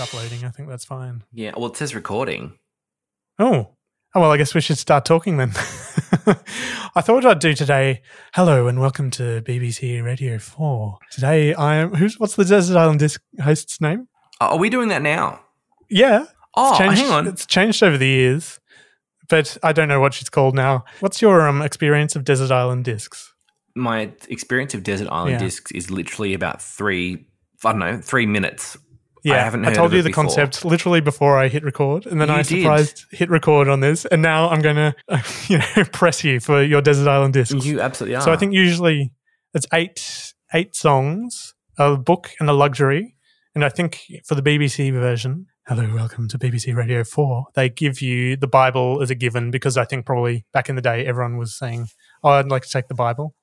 Uploading. I think that's fine. Yeah, well, it says recording. Oh. Oh, well, I guess we should start talking then. I thought I'd do today. Hello and welcome to BBC Radio 4. Today I am. Who's What's the Desert Island Disc host's name? Oh, Are we doing that now? Yeah. Oh, changed, hang on. It's changed over the years, but I don't know what she's called now. What's your um, experience of Desert Island Discs? My experience of Desert Island Yeah. Discs is literally about three, I don't know, three minutes. Yeah, I haven't heard told you the before. concept literally before I hit record, and then You I did. surprised hit record on this, and now I'm going to, you know, press you for your Desert Island disc. You absolutely are. So I think usually it's eight eight songs, a book, and a luxury. And I think for the BBC version, hello, welcome to BBC Radio Four. They give you the Bible as a given because I think probably back in the day everyone was saying, "Oh, I'd like to take the Bible."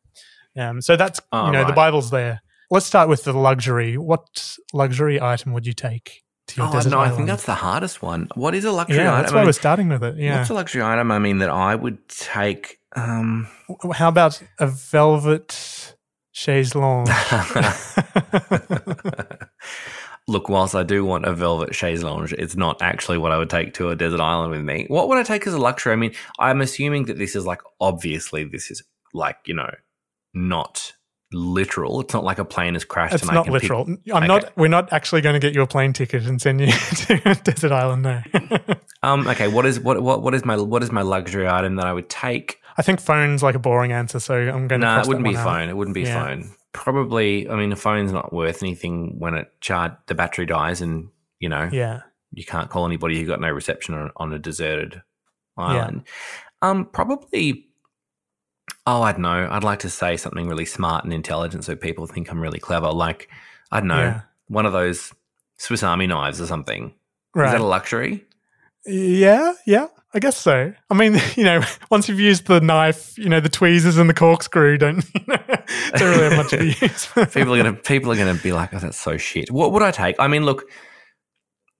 Um, so that's Oh, you know the. Bible's there. Let's start with the luxury. What luxury item would you take to your Oh desert no, I think that's the hardest one. What is a luxury yeah, item? that's I why mean, we're starting with it. Yeah. What's a luxury item? I mean, that I would take. Um, How about a velvet chaise longue? look, whilst I do want a velvet chaise longue, it's not actually what I would take to a desert island with me. What would I take as a luxury? I mean, I'm assuming that this is like obviously this is like you know not literal. It's not like a plane has crashed. It's not can pick- literal. I'm Okay. not. We're not actually going to get you a plane ticket and send you to a desert island. No. Um. Okay. What is what what what is my what is my luxury item that I would take? I think phone's like a boring answer, so I'm going to. No, cross it wouldn't be out. phone. It wouldn't be Yeah. phone. Probably. I mean, a phone's not worth anything when it charge the battery dies, and you know Yeah. you can't call anybody who got no reception on, on a deserted island. Yeah. Um, probably. Oh, I don't know. I'd like to say something really smart and intelligent, so people think I'm really clever. Like I don't know, Yeah. one of those Swiss Army knives or something. Right. Is that a luxury? yeah. Yeah. I guess so. I mean, you know, once you've used the knife, you know, the tweezers and the corkscrew don't, you know, don't really have much of a use. people are gonna people are gonna be like, "Oh, that's so shit." What would I take? I mean, look,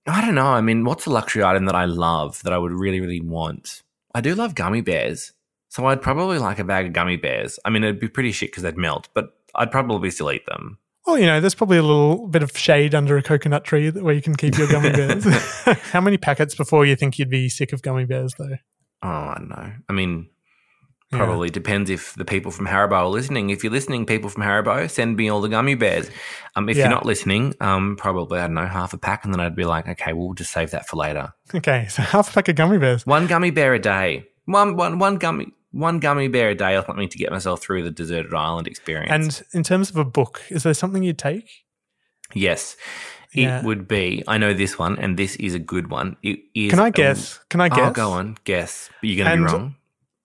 I don't know. I mean, what's a luxury item that I love that I would really, really want? I do love gummy bears, so I'd probably like a bag of gummy bears. I mean, it'd be pretty shit because they'd melt, but I'd probably still eat them. Well, you know, there's probably a little bit of shade under a coconut tree where you can keep your gummy bears. How many packets before you think you'd be sick of gummy bears, though? Oh, I don't know. I mean, Yeah. probably depends if the people from Haribo are listening. If you're listening, people from Haribo, send me all the gummy bears. Um, if Yeah. you're not listening, um, probably I don't know half a pack, and then I'd be like, okay, we'll just save that for later. Okay, so half a pack of gummy bears. One gummy bear a day. One one one gummy one gummy bear a day or something to get myself through the deserted island experience. And in terms of a book, is there something you'd take? yes, Yeah. it would be. I know this one, and this is a good one. It is. Can I guess? Can I guess? Oh, go on, guess. But you're going to be wrong.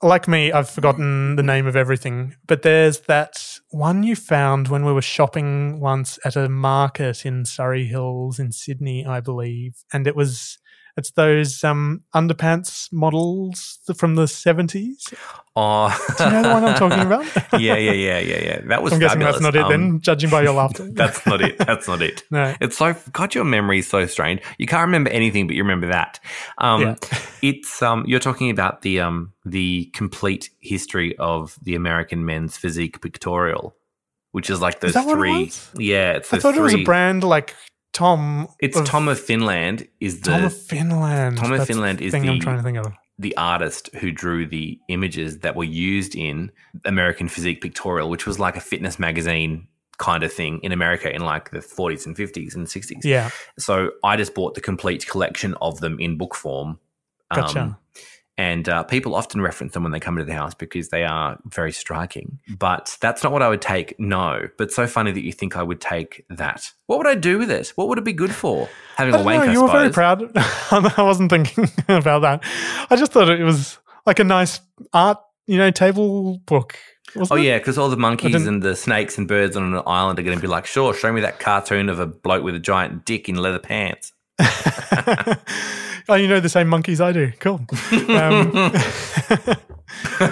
Like me, I've forgotten the name of everything, but there's that one you found when we were shopping once at a market in Surry Hills in Sydney, I believe. And it was It's those um, underpants models from the seventies. Oh, Do you know the one I'm talking about? yeah, yeah, yeah, yeah, yeah. That was. I'm guessing fabulous. that's not it Um, then, judging by your laughter. That's not it. That's not it. No. It's so God, your memory is so strange. You can't remember anything, but you remember that. Um, Yeah. It's um, you're talking about the um, the complete history of the American men's physique pictorial, which is like those it three. was? Yeah, it's I thought it was a brand like Tom. It's of, Tom of Finland. Is the Tom of Finland. Tom of That's Finland the is thing I'm the- trying to think of. the artist who drew the images that were used in American Physique Pictorial, which was like a fitness magazine kind of thing in America in like the 40s and 50s and 60s. Yeah, So I just bought the complete collection of them in book form. Um, Gotcha. And uh, people often reference them when they come into the house because they are very striking. But that's not what I would take. No. But so funny that you think I would take that. What would I do with it? What would it be good for? Having a don't wank, know, I you were very proud. I wasn't thinking about that. I just thought it was like a nice art, you know, table book. Oh wasn't it? yeah, because all the monkeys and the snakes and birds on an island are going to be like, sure, show me that cartoon of a bloke with a giant dick in leather pants. Oh, you know the same monkeys I do. Cool. Um,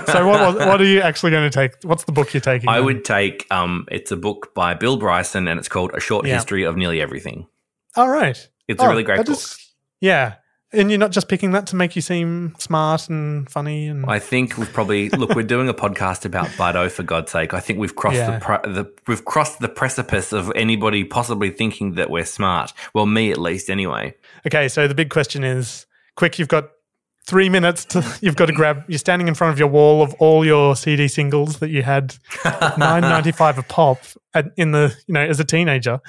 so what what are you actually going to take? What's the book you're taking? I then? would take. Um, it's a book by Bill Bryson, and it's called A Short Yeah. History of Nearly Everything. All right. It's a really great book. is- yeah. And you're not just picking that to make you seem smart and funny and I think we've probably look. We're doing a podcast about Bardot for God's sake. I think we've crossed Yeah. the, pre- the we've crossed the precipice of anybody possibly thinking that we're smart. Well, me at least, anyway. Okay, so the big question is quick, you've got three minutes to you've got to grab you're standing in front of your wall of all your CD singles that you had nine ninety five a pop at, in the you know, as a teenager.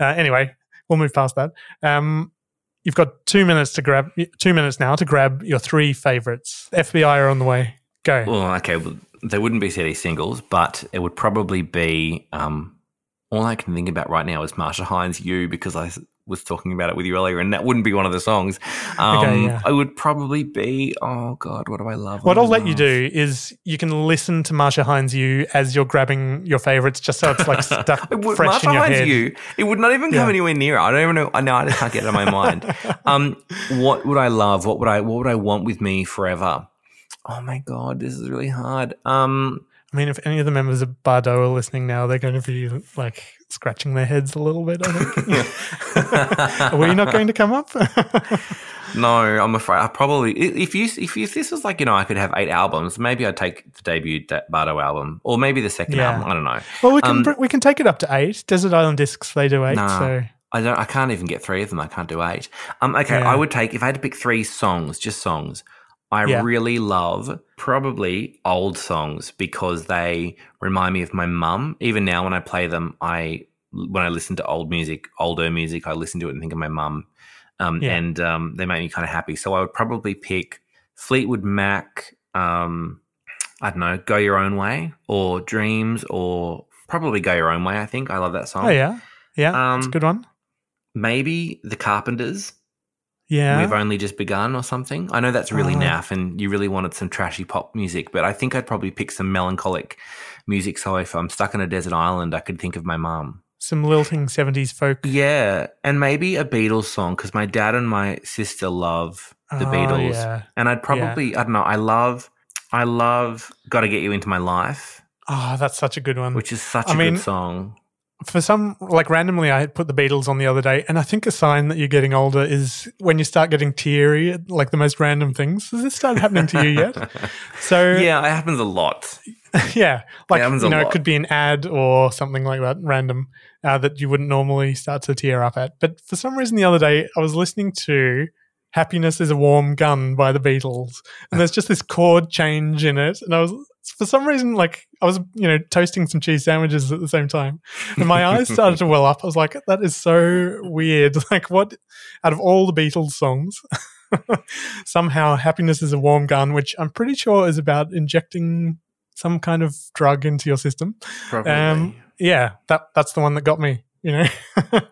Uh, anyway, we'll move past that. Um You've got two minutes to grab two minutes now to grab your three favorites. FBI are on the way. Go. Well, okay, well, they wouldn't be CD singles, but it would probably be. Um, all I can think about right now is Marcia Hines' "You" because I was talking about it with you earlier, and that wouldn't be one of the songs. Um, Okay, yeah. I would probably be. Oh God, what do I love? What I I'll let you do is you can listen to Marcia Hines You as you're grabbing your favorites, just so it's like stuck It would, fresh Marcia in your Hines' head. "You." It would not even come Yeah. anywhere near. I don't even know. I know. I just can't get it out of my mind. Um, what would I love? What would I? What would I want with me forever? Oh my God, this is really hard. Um, I mean, if any of the members of Bardot are listening now, they're going to be like scratching their heads a little bit. I think. are we not going to come up? No, I'm afraid I probably if you if you, if this was like you know I could have eight albums, maybe I'd take the debut Bardot album or maybe the second Yeah. album. I don't know. well, we can Um, br- we can take it up to eight. Desert Island Discs they do eight. Nah. So I don't. I can't even get three of them. I can't do eight. Um. Okay. Yeah. I would take if I had to pick three songs, just songs. I Yeah. really love probably old songs because they remind me of my mum. Even now, when I play them, I when I listen to old music, older music, I listen to it and think of my mum. Um, Yeah. and um, they make me kind of happy. So I would probably pick Fleetwood Mac. Um, I don't know, Go Your Own Way or Dreams or probably Go Your Own Way. I think I love that song. oh yeah, yeah, it's a Um, good one. Maybe The Carpenters. Yeah, We've only just begun or something. I know that's really Oh. naff and you really wanted some trashy pop music, but I think I'd probably pick some melancholic music. So if I'm stuck on a desert island, I could think of my mum. some lilting seventies folk. Yeah. And maybe a Beatles song because my dad and my sister love the Oh, Beatles. yeah. And I'd probably, I don't know, I love, I love Gotta Get You Into My Life, Oh, that's such a good one. which is such I a mean, good song. For some like randomly i put the beatles on the other day and i think a sign that you're getting older is when you start getting teary at like the most random things. Has this started happening to you yet? So Yeah, it happens a lot. yeah like It happens you a know it could be an ad or something like that random uh, that you wouldn't normally start to tear up at. But for some reason the other day i was listening to happiness is a warm gun by the beatles and there's just this chord change in it and i was for some reason like i was you know toasting some cheese sandwiches at the same time and my eyes started to well up i was like that is so weird like what out of all the beatles songs somehow happiness is a warm gun which i'm pretty sure is about injecting some kind of drug into your system Probably. um yeah that that's the one that got me you know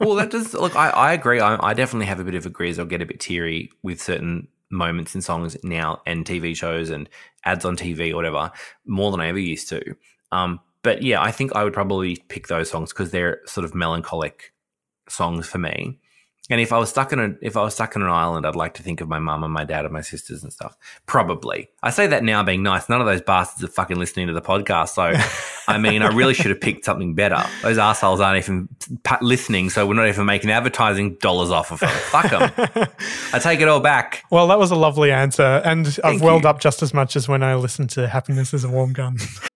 well, that does look. I, I agree. I, I definitely have a bit of a grease. I'll get a bit teary with certain moments in songs now and TV shows and ads on TV or whatever more than I ever used to. Um, but yeah, I think I would probably pick those songs because they're sort of melancholic songs for me. And if I was stuck in a if I was stuck in an island, I'd like to think of my mum and my dad and my sisters and stuff. Probably. I say that now being nice. None of those bastards are fucking listening to the podcast. So, I mean, I really should have picked something better. Those assholes aren't even listening, so we're not even making advertising dollars off of them. Fuck them. I take it all back. Well, that was a lovely answer, and I've welled you. up just as much as when I listened to "Happiness Is a Warm Gun."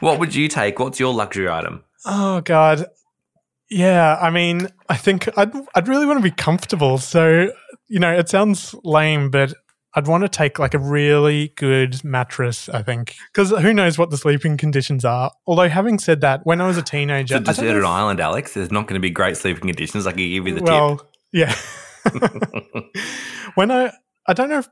What would you take? What's your luxury item? Oh God, yeah. I mean, I think I'd I'd really want to be comfortable. So you know, it sounds lame, but I'd want to take like a really good mattress. I think because who knows what the sleeping conditions are. Although having said that, when I was a teenager, It's a I don't know deserted island, Alex. There's not going to be great sleeping conditions. I can give you the well, tip. yeah. when I I don't know if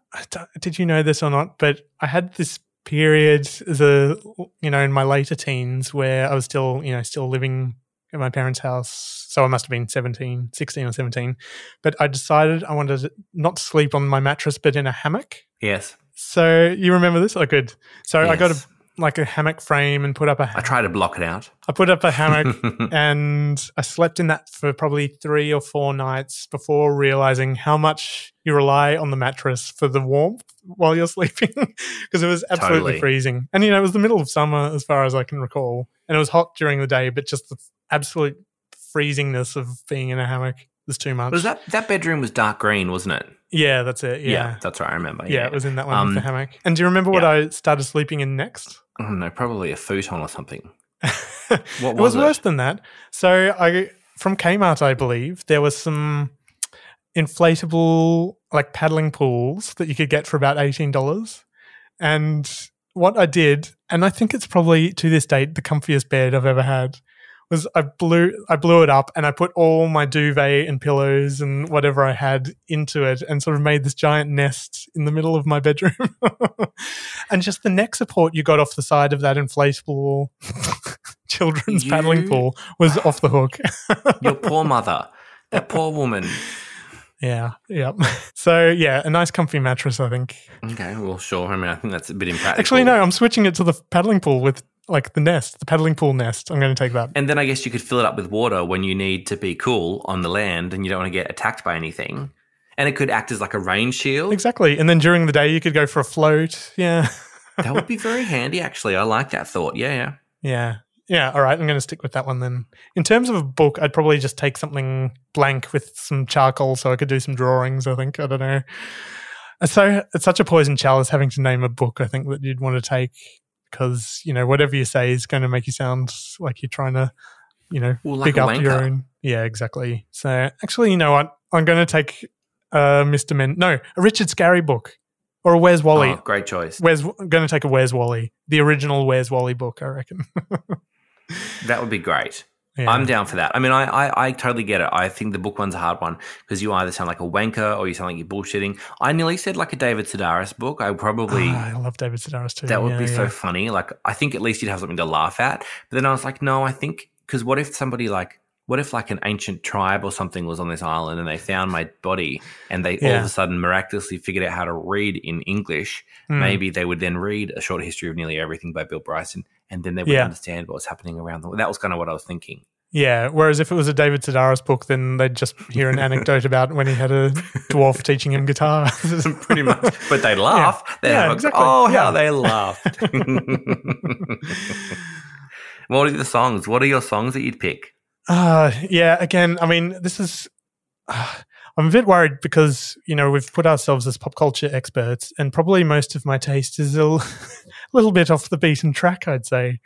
did you know this or not, but I had this period a you know in my later teens where I was still you know still living at my parents' house. So I must have been 17, 16 or 17. But I decided I wanted to not sleep on my mattress, but in a hammock. Yes. So you remember this? I could. So I got a Yes. Like a hammock frame and put up a I try to block it out. I put up a hammock and I slept in that for probably three or four nights before realizing how much you rely on the mattress for the warmth while you're sleeping because it was absolutely Totally. freezing. And you know, it was the middle of summer as far as I can recall. And it was hot during the day, but just the absolute freezingness of being in a hammock was too much. Was that that bedroom was dark green, wasn't it? Yeah, that's it. Yeah. that's right. I remember. Yeah, it was in that one Um, with the hammock. And do you remember what yeah. I started sleeping in next? I don't know, probably a futon or something. it What was it was it? worse than that. So I from Kmart, I believe there was some inflatable like paddling pools that you could get for about eighteen dollars. And what I did, and I think it's probably to this date the comfiest bed I've ever had, was I blew I blew it up and I put all my duvet and pillows and whatever I had into it and sort of made this giant nest in the middle of my bedroom. and just the neck support you got off the side of that inflatable children's paddling pool was off the hook. Your poor mother, that poor woman. yeah, yeah. So yeah, a nice comfy mattress, I think. Okay, well, sure. I mean, I think that's a bit impractical. Actually, no, I'm switching it to the paddling pool with like the nest, the paddling pool nest. I'm going to take that. And then I guess you could fill it up with water when you need to be cool on the land and you don't want to get attacked by anything. And it could act as like a rain shield. Exactly. And then during the day, you could go for a float. Yeah. That would be very handy, actually. I like that thought. Yeah, yeah. Yeah. Yeah. All right. I'm going to stick with that one then. In terms of a book, I'd probably just take something blank with some charcoal so I could do some drawings. I think. I don't know. It's so it's such a poison chalice having to name a book. I think that you'd want to take. Because you know whatever you say is going to make you sound like you're trying to, you know, Well, like up your own. Yeah, exactly. So actually, you know what? I'm going to take uh, Mr. Men. No, a Richard Scarry book or a Where's Wally. Oh, great choice. Where's I'm going to take a Where's Wally, the original Where's Wally book. I reckon. That would be great. Yeah. I'm down for that. I mean, I, I, I totally get it. I think the book one's a hard one because you either sound like a wanker or you sound like you're bullshitting. I nearly said like a David Sedaris book. I probably Ah, I love David Sedaris too. that would Yeah, be so funny. Like I think at least you'd have something to laugh at. But then I was like, no, I think because what if somebody like what if like an ancient tribe or something was on this island and they found my body and they all of a sudden miraculously figured out how to read in English? Hmm. Maybe they would then read a short history of nearly everything by Bill Bryson and then they would Yeah. understand what was happening around them. That was kind of what I was thinking. Yeah. Whereas if it was a David Sedaris book, then they'd just hear an anecdote about when he had a dwarf teaching him guitar. Pretty much. But they laugh. They Yeah, exactly. Oh, Yeah. how they laughed. what are the songs? What are your songs that you'd pick? Uh, yeah, again, I mean, this is. Uh, I'm a bit worried because, you know, we've put ourselves as pop culture experts, and probably most of my taste is a little bit off the beaten track, I'd say.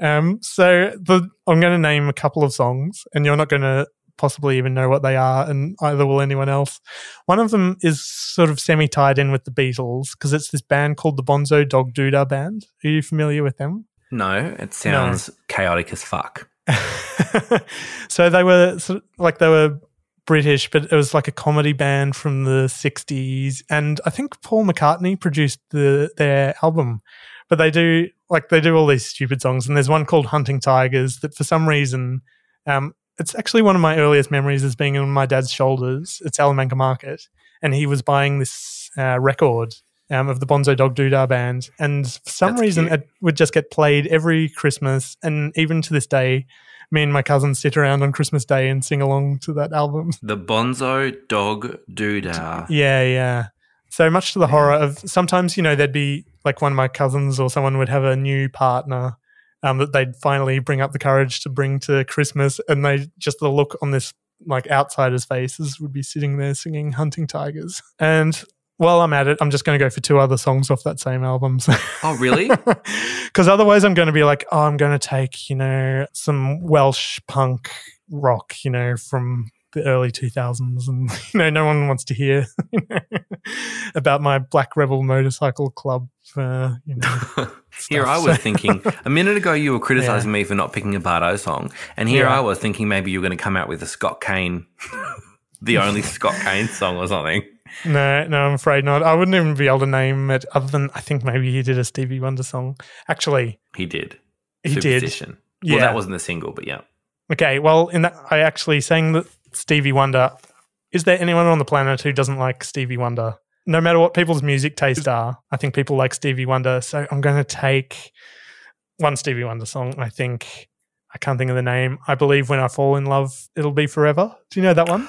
Um, so the, I'm going to name a couple of songs, and you're not going to possibly even know what they are, and either will anyone else. One of them is sort of semi tied in with the Beatles because it's this band called the Bonzo Dog Doodah Band. Are you familiar with them? No, it sounds chaotic as fuck. so they were sort of, like they were British, but it was like a comedy band from the '60s, and I think Paul McCartney produced the their album. But they do like they do all these stupid songs, and there's one called "Hunting Tigers" that for some reason, um, it's actually one of my earliest memories as being on my dad's shoulders at Salamanca Market, and he was buying this uh, record. Um, of the Bonzo Dog Doodah band, and for some That's reason cute. it would just get played every Christmas, and even to this day, me and my cousins sit around on Christmas Day and sing along to that album. The Bonzo Dog Doodah. Yeah, yeah. So much to the horror of sometimes, you know, there'd be like one of my cousins or someone would have a new partner um, that they'd finally bring up the courage to bring to Christmas, and they just the look on this like outsider's faces would be sitting there singing "Hunting Tigers." And while I'm at it, I'm just going to go for two other songs off that same album. So Oh, really? because otherwise I'm going to be like, oh, I'm going to take, you know, some Welsh punk rock, you know, from the early 2000s. And, you know, no one wants to hear you know, about my Black Rebel Motorcycle Club, uh, you know. Here. I was thinking a minute ago you were criticizing me for not picking a Bardot song, and here Yeah. I was thinking maybe you were going to come out with a Scott Kane, the only Scott Kane song or something. No, no, I'm afraid not. I wouldn't even be able to name it other than I think maybe he did a Stevie Wonder song. Actually, He did. He did. Yeah. Well, that wasn't the single, but yeah. Okay, well, in that, I actually sang that Stevie Wonder. Is there anyone on the planet who doesn't like Stevie Wonder? No matter what people's music tastes are, I think people like Stevie Wonder. So I'm going to take one Stevie Wonder song. I think I can't think of the name. I believe when I fall in love, it'll be forever. Do you know that one?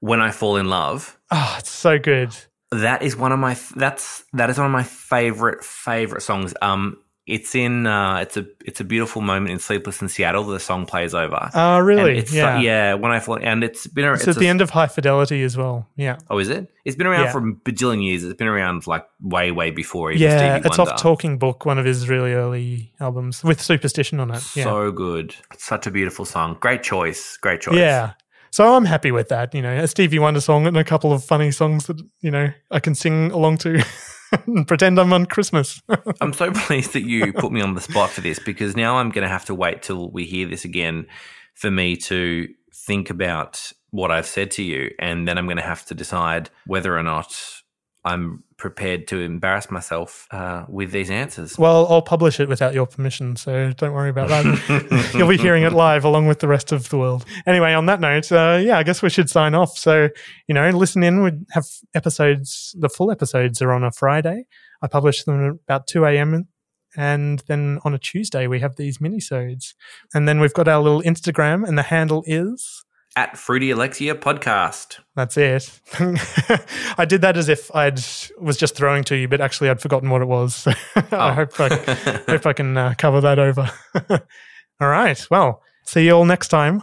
When I Fall in Love, Oh, it's so good. that is one of my that's that is one of my favorite favorite songs. Um, it's in uh, it's a it's a beautiful moment in Sleepless in Seattle. The song plays over. Oh, really? It's so- Yeah. yeah. When I fall, and it's been around. It's, at the end of High Fidelity as well. Yeah. Oh, is it? It's been around Yeah. for a bajillion years. It's been around like way, way before even Yeah, Stevie it's Wonder. off Talking Book, one of his really early albums with Superstition on it. Yeah. So good. Such a beautiful song. Great choice. Great choice. Yeah. So I'm happy with that, you know, a Stevie Wonder song and a couple of funny songs that, you know, I can sing along to and pretend I'm on Christmas. I'm so pleased that you put me on the spot for this because now I'm going to have to wait till we hear this again for me to think about what I've said to you. And then I'm going to have to decide whether or not I'm prepared to embarrass myself uh, with these answers. well, I'll publish it without your permission, so don't worry about that. You'll be hearing it live along with the rest of the world. Anyway, on that note, uh, yeah, I guess we should sign off. So, you know, listen in. We have episodes, the full episodes are on a Friday. I publish them at about 2 a.m. And then on a Tuesday, we have these minisodes. And then we've got our little Instagram, and the handle is At Fruity Alexia Podcast. That's it. I did that as if I'd was just throwing to you, but actually I'd forgotten what it was. So I Oh. hope I hope I can uh, cover that over. all right. Well, see you all next time.